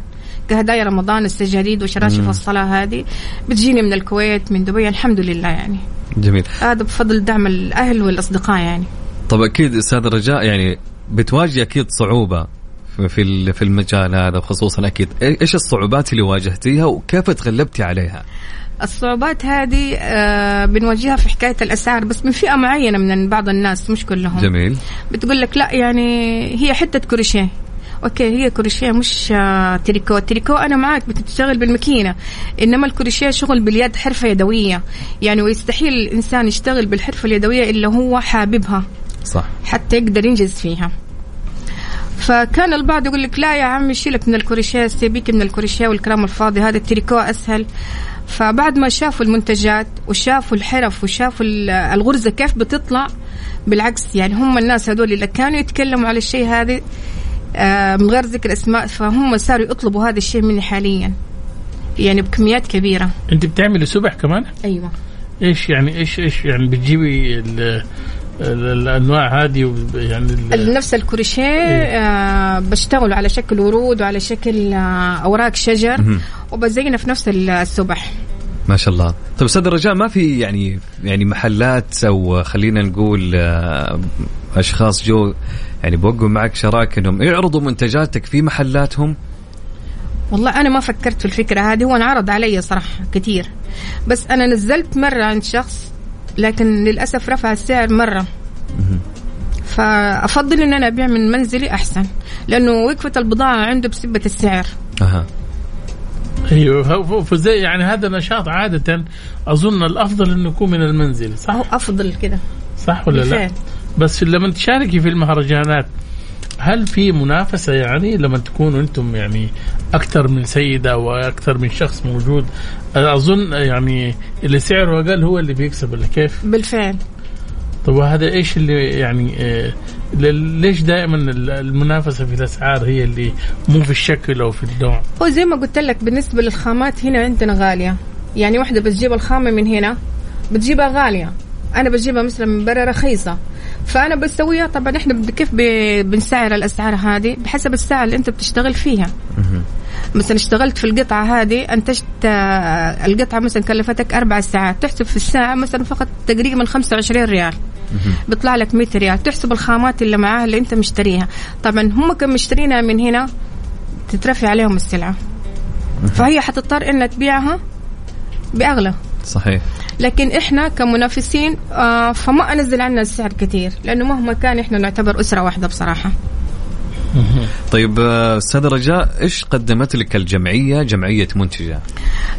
كهدايا رمضان السجاريد وشراشف الصلاة هذه بتجيني من الكويت من دبي الحمد لله يعني. جميل. هذا بفضل دعم الأهل والأصدقاء يعني. طب أكيد أستاذ رجاء يعني بتواجه أكيد صعوبة. في في المجال هذا خصوصا أكيد. إيش الصعوبات اللي واجهتيها وكيف تغلبتي عليها؟ الصعوبات هذه آه بنواجهها في حكاية الأسعار بس من فئة معينة من بعض الناس مش كلهم. جميل. بتقول لك لا يعني هي حتة كروشيه. okay هي كروشيه مش آه تريكو. التريكو أنا معك بتشتغل بالماكينة. إنما الكروشيه شغل باليد حرفة يدوية. يعني ويستحيل الانسان يشتغل بالحرفة اليدوية إلا هو حاببها. صح. حتى يقدر ينجز فيها. فكان البعض يقول لك لا يا عمي شيلك من الكروشيه سيبيك من الكروشيه والكلام الفاضي هذا التريكو أسهل. فبعد ما شافوا المنتجات وشافوا الحرف وشافوا الغرزة كيف بتطلع بالعكس يعني هم الناس هذول اللي كانوا يتكلموا على الشيء هذا آه، من غير ذكر أسماء فهم صاروا يطلبوا هذا الشيء مني حاليا. يعني بكميات كبيرة. أنت بتعملي سبح كمان؟ أيوه. إيش يعني إيش إيش يعني بتجيبي الأنواع هذه يعني نفس الكروشيه آه بشتغل على شكل ورود وعلى شكل آه أوراق شجر وبزينه في نفس السبح. ما شاء الله. طيب أستاذ الرجاء ما في يعني يعني محلات أو خلينا نقول آه أشخاص جو يعني بوقوا معك شراكه انهم يعرضوا منتجاتك في محلاتهم؟ والله أنا ما فكرت في الفكرة هذه هو انعرض علي صراحة كثير. بس أنا نزلت مرة عند شخص لكن للأسف رفع السعر مرة. فأفضل إن أنا أبيع من منزلي أحسن لأنه وقفة البضاعة عنده بسبة السعر. أها. أيوه فزي يعني هذا نشاط عادة. أظن الأفضل إنه يكون من المنزل صح؟ هو أفضل كده. صح ولا لا؟ بس لما تشاركي في المهرجانات هل في منافسة يعني لما تكونوا أنتم يعني أكثر من سيدة وأكثر من شخص موجود؟ أظن يعني اللي سعره أقل هو اللي بيكسب ولا كيف؟ بالفعل. طب وهذا إيش اللي يعني آه ليش دائما المنافسة في الأسعار هي اللي مو في الشكل أو في النوع؟ هو زي ما قلت لك بالنسبة للخامات هنا عندنا غالية. يعني واحدة بتجيب الخامة من هنا بتجيبها غالية. أنا بجيبها مثلا من برا رخيصة. فأنا بسويها. طبعا إحنا كيف بنسعر الأسعار هذه؟ بحسب الساعة اللي أنت بتشتغل فيها. مثلا اشتغلت في القطعة هذه أنتجت آه، القطعة مثلا كلفتك أربع ساعات. تحسب في الساعة مثلا فقط تقريبا 25 ريال. بيطلع لك 100 ريال. تحسب الخامات اللي معاها اللي أنت مشتريها. طبعا هم كانوا مشترينها من هنا تترفع عليهم السلعة. فهي حتضطر إنها تبيعها بأغلى. صحيح. لكن إحنا كمنافسين آه فما أنزل عنا السعر كثير لأنه مهما كان إحنا نعتبر أسرة واحدة بصراحة. طيب آه، أستاذ رجاء إيش قدمت لك الجمعية جمعية منتجة؟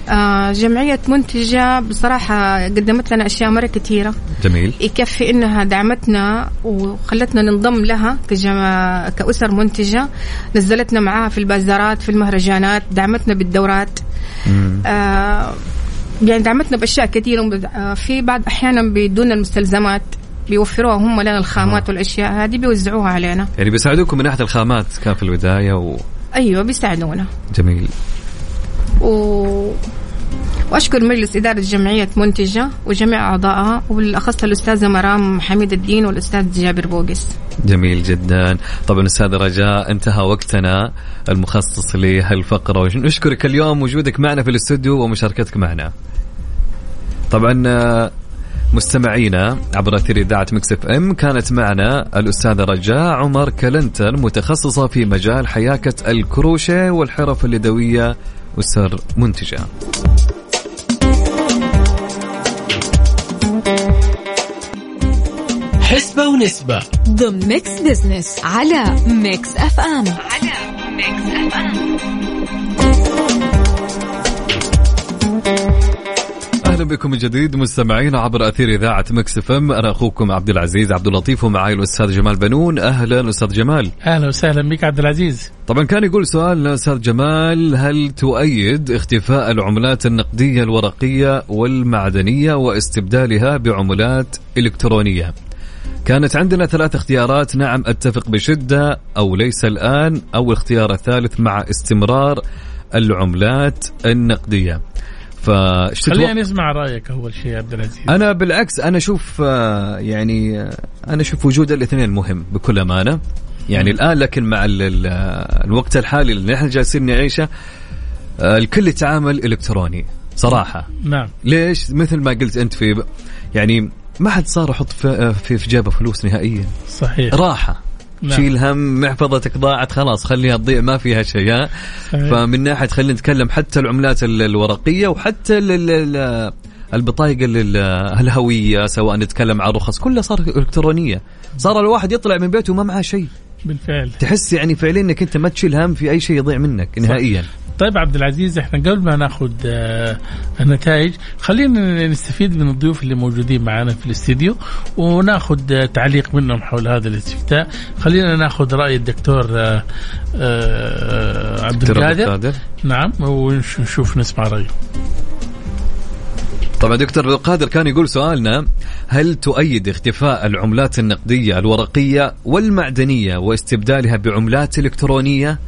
آه جمعية منتجة بصراحة قدمت لنا أشياء مرة كثيرة. جميل. يكفي إنها دعمتنا وخلتنا ننضم لها كجمع... كأسر منتجة. نزلتنا معاها في البازارات في المهرجانات دعمتنا بالدورات. آه يعني دعمتنا بأشياء كثيرة آه، في بعض أحيانا بدون المستلزمات بيوفروها هم لنا الخامات آه. والأشياء هذه بيوزعوها علينا. يعني بيساعدوكم من ناحية الخامات كان في البداية و... أيوه بيساعدونا. جميل. و... وأشكر مجلس إدارة جمعية منتجة وجميع أعضائها وبالاخص الأستاذة مرام حميد الدين والأستاذ جابر بوقس. جميل جدا، طبعا أستاذ رجاء انتهى وقتنا المخصص لهالفقرة ونشكرك اليوم وجودك معنا في الاستوديو ومشاركتك معنا. طبعا مستمعينا عبر أثير إذاعة Mix FM كانت معنا الأستاذة رجاء عمر كلنتن متخصصة في مجال حياكة الكروشيه والحرف اليدويه والأسر منتجة. حسبة ونسبة. ضمن Mix Business على Mix FM على Mix FM أهلا بكم من جديد مستمعين عبر أثير إذاعة Mix FM. أنا أخوكم عبد العزيز عبد اللطيف ومعي الأستاذ جمال بنون. أهلا أستاذ جمال. أهلا وسهلا بك عبد العزيز. طبعا كان يقول سؤالنا أستاذ جمال هل تؤيد اختفاء العملات النقدية الورقية والمعدنية واستبدالها بعملات إلكترونية؟ كانت عندنا ثلاث اختيارات. نعم أتفق بشدة أو ليس الآن أو الاختيار الثالث مع استمرار العملات النقدية. خلينا نسمع رأيك أول شيء عبد العزيز. أنا بالعكس أنا أشوف آه، يعني آه، أنا أشوف وجود الاثنين مهم بكل أمانة. يعني الآن لكن مع الوقت الحالي اللي نحن جالسين نعيشه آه، الكل يتعامل إلكتروني صراحة. نعم. ليش؟ مثل ما قلت أنت في يعني ما حد صار يحط في, في, في جيبه فلوس نهائيا. صحيح. راحة. نعم. شيل هم محفظتك ضاعت خلاص خليها تضيع ما فيها شيء فمن ناحية خلينا نتكلم حتى العملات الورقية وحتى البطايق الهوية سواء نتكلم عن رخص كلها صار إلكترونية. صار الواحد يطلع من بيته وما معه شيء. بالفعل. تحس يعني فعليا إنك أنت ما تشيل هم في أي شيء يضيع منك نهائيا. طيب عبد العزيز إحنا قبل ما ناخذ آه النتائج خلينا نستفيد من الضيوف اللي موجودين معنا في الاستديو وناخذ آه تعليق منهم حول هذا الاستفتاء. خلينا ناخذ رأي الدكتور آه آه عبد القادر. نعم ونشوف نسمع رأيه. طبعا دكتور عبد القادر كان يقول سؤالنا هل تؤيد اختفاء العملات النقدية الورقية والمعدنية واستبدالها بعملات إلكترونية؟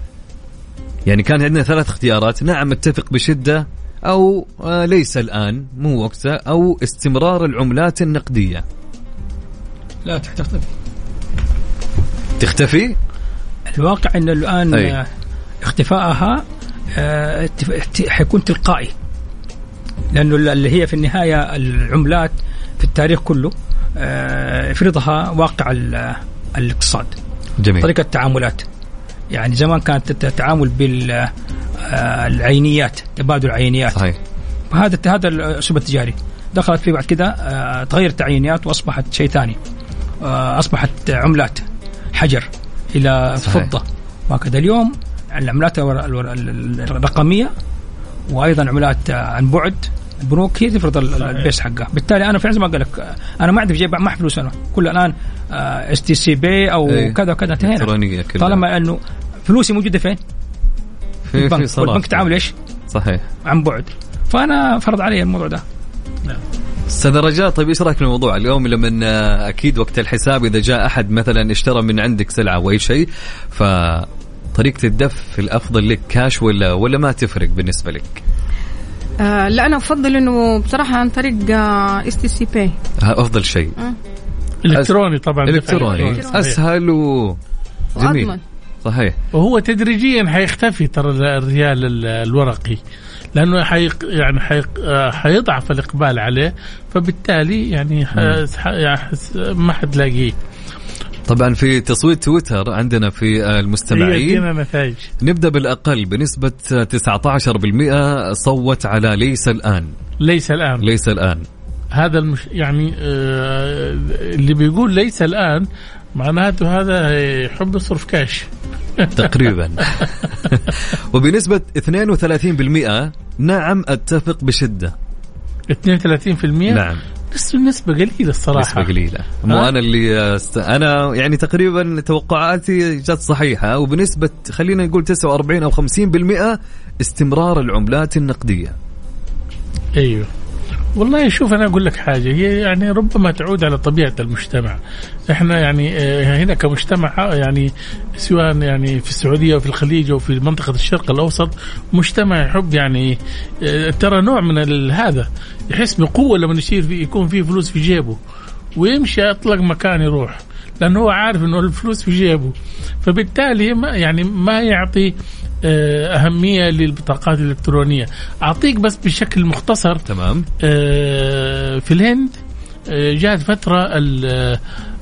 يعني كان عندنا ثلاث اختيارات. نعم اتفق بشدة أو آه، ليس الآن مو وقته أو استمرار العملات النقدية. لا تختفي. تختفي؟ الواقع أن الآن أي. آه، اختفائها آه، حيكون تلقائي. لأنه اللي هي في النهاية العملات في التاريخ كله يفرضها واقع الاقتصاد. جميل. طريقة التعاملات. يعني زمان كانت التعامل بالعينيات آه، تبادل عينيات. صحيح. وهذا هذا الأسلوب التجاري. دخلت فيه بعد كده آه، تغيرت العينيات وأصبحت شيء ثاني. آه، أصبحت عملات حجر إلى صحيح. فضة. وهكذا اليوم العملات الرقمية وأيضا عملات عن بعد البنوك هي تفرض ال pace حقها. بالتالي أنا في زي ما قال لك أنا ما عندي في جيبي ما فلوس أنا كل الآن STC Pay أو إيه. كذا وكذا انتهينا. طالما أنه فلوسي موجودة فين؟ في البنك. في صلاح. والبنك تعامل إيش؟ صحيح. عن بعد. فأنا فرض علي الموضوع ده. نعم. أستاذ رجاء طيب إيش رأيك في الموضوع؟ اليوم لما أكيد وقت الحساب إذا جاء أحد مثلا اشترى من عندك سلعة أو أي شيء ف طريقة الدفع الأفضل لك كاش ولا ولا ما تفرق بالنسبة لك؟ آه لا أنا أفضل إنه بصراحة عن طريق STC Pay أفضل شيء. آه. إلكتروني طبعا إلكتروني. أسهل و جميل. صحيح. وهو تدريجيا حيختفي ترى الريال الورقي لأنه حي يعني حي حيضعف الإقبال عليه فبالتالي يعني, يعني ما حتلاقيه طبعا في تصويت تويتر عندنا في المستمعين. نتائج نبدأ بالأقل بنسبة 19% صوت على ليس الآن. ليس الآن. ليس الآن. هذا المش يعني آه اللي بيقول ليس الآن معناته هذا يحب يصرف كاش. تقريبا. وبنسبة 32% نعم أتفق بشدة. 32% نعم. بس نسبة قليلة الصراحة. نسبة قليلة. مو أنا اللي است... أنا يعني تقريبا توقعاتي جت صحيحة وبنسبة خلينا نقول 49 أو 50% استمرار العملات النقدية. أيوه. والله شوف أنا أقول لك حاجة. هي يعني ربما تعود على طبيعة المجتمع. إحنا يعني آه، هنا كمجتمع يعني سواء يعني في السعودية وفي الخليج أو في منطقة الشرق الأوسط مجتمع يحب يعني آه، ترى نوع من هذا. يحس بقوة لما يصير في يكون فيه فلوس في جيبه. ويمشي أطلق مكان يروح لأنه هو عارف إنه الفلوس في جيبه. فبالتالي ما يعني ما يعطي آه، أهمية للبطاقات الإلكترونية. أعطيك بس بشكل مختصر. تمام. آه، في الهند آه، جاءت فترة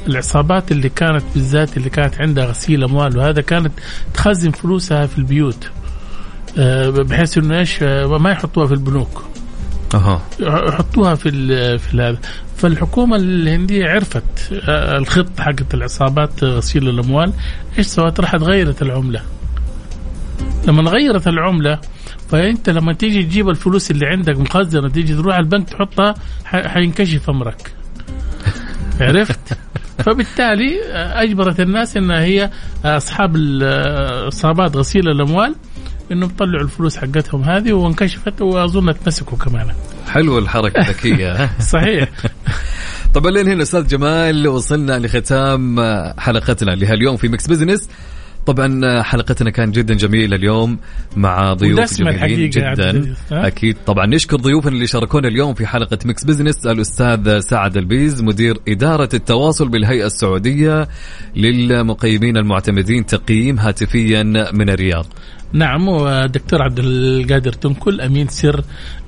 العصابات اللي كانت بالذات اللي كانت عندها غسيل أموال وهذا كانت تخزن فلوسها في البيوت. بحيث إنه إيش ما يحطوها في البنوك. أها. يحطوها في في هذا فالحكومة الهندية عرفت الخط حقت العصابات غسيل الأموال. إيش سوت؟ راحت غيرت العملة. لما غيرت العملة فأنت لما تيجي تجيب الفلوس اللي عندك مخزنة تيجي تروح على البنك تحطها حينكشف أمرك. عرفت؟ فبالتالي أجبرت الناس إنها هي أصحاب العصابات غسيل الأموال إنهم طلعوا الفلوس حقتهم هذه وانكشفت وأظن تمسكوا كمان. حلو الحركة الذكيه صحيح. طبعا لين هنا أستاذ جمال وصلنا لختام حلقتنا لهاليوم في Mix Business. طبعا حلقتنا كانت جدا جميلة اليوم مع ضيوف جميلين جدا. أكيد طبعا. نشكر ضيوفنا اللي شاركونا اليوم في حلقة Mix Business. الأستاذ سعد البيز مدير إدارة التواصل بالهيئة السعودية للمقيمين المعتمدين تقييم هاتفيا من الرياض. نعم ودكتور عبد القادر تنكل أمين سر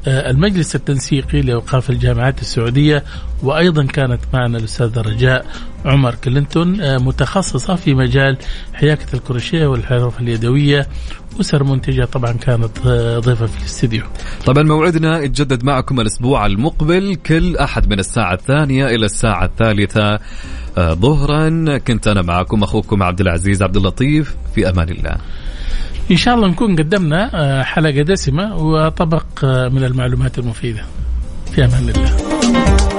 آه، المجلس التنسيقي لأوقاف الجامعات السعودية وأيضا كانت معنا الأستاذة رجاء عمر كلينتون آه، متخصصة في مجال حياكة الكروشيه والحرف اليدوية أسر منتجة طبعا كانت آه، ضيفة في الاستديو. طبعا موعدنا يتجدد معكم الأسبوع المقبل كل أحد من الساعة الثانية إلى الساعة الثالثة ظهرا. كنت أنا معكم أخوكم عبد العزيز عبد اللطيف في أمان الله. إن شاء الله نكون قدمنا آه، حلقة دسمة وطبق آه، من المعلومات المفيدة. في أمان الله.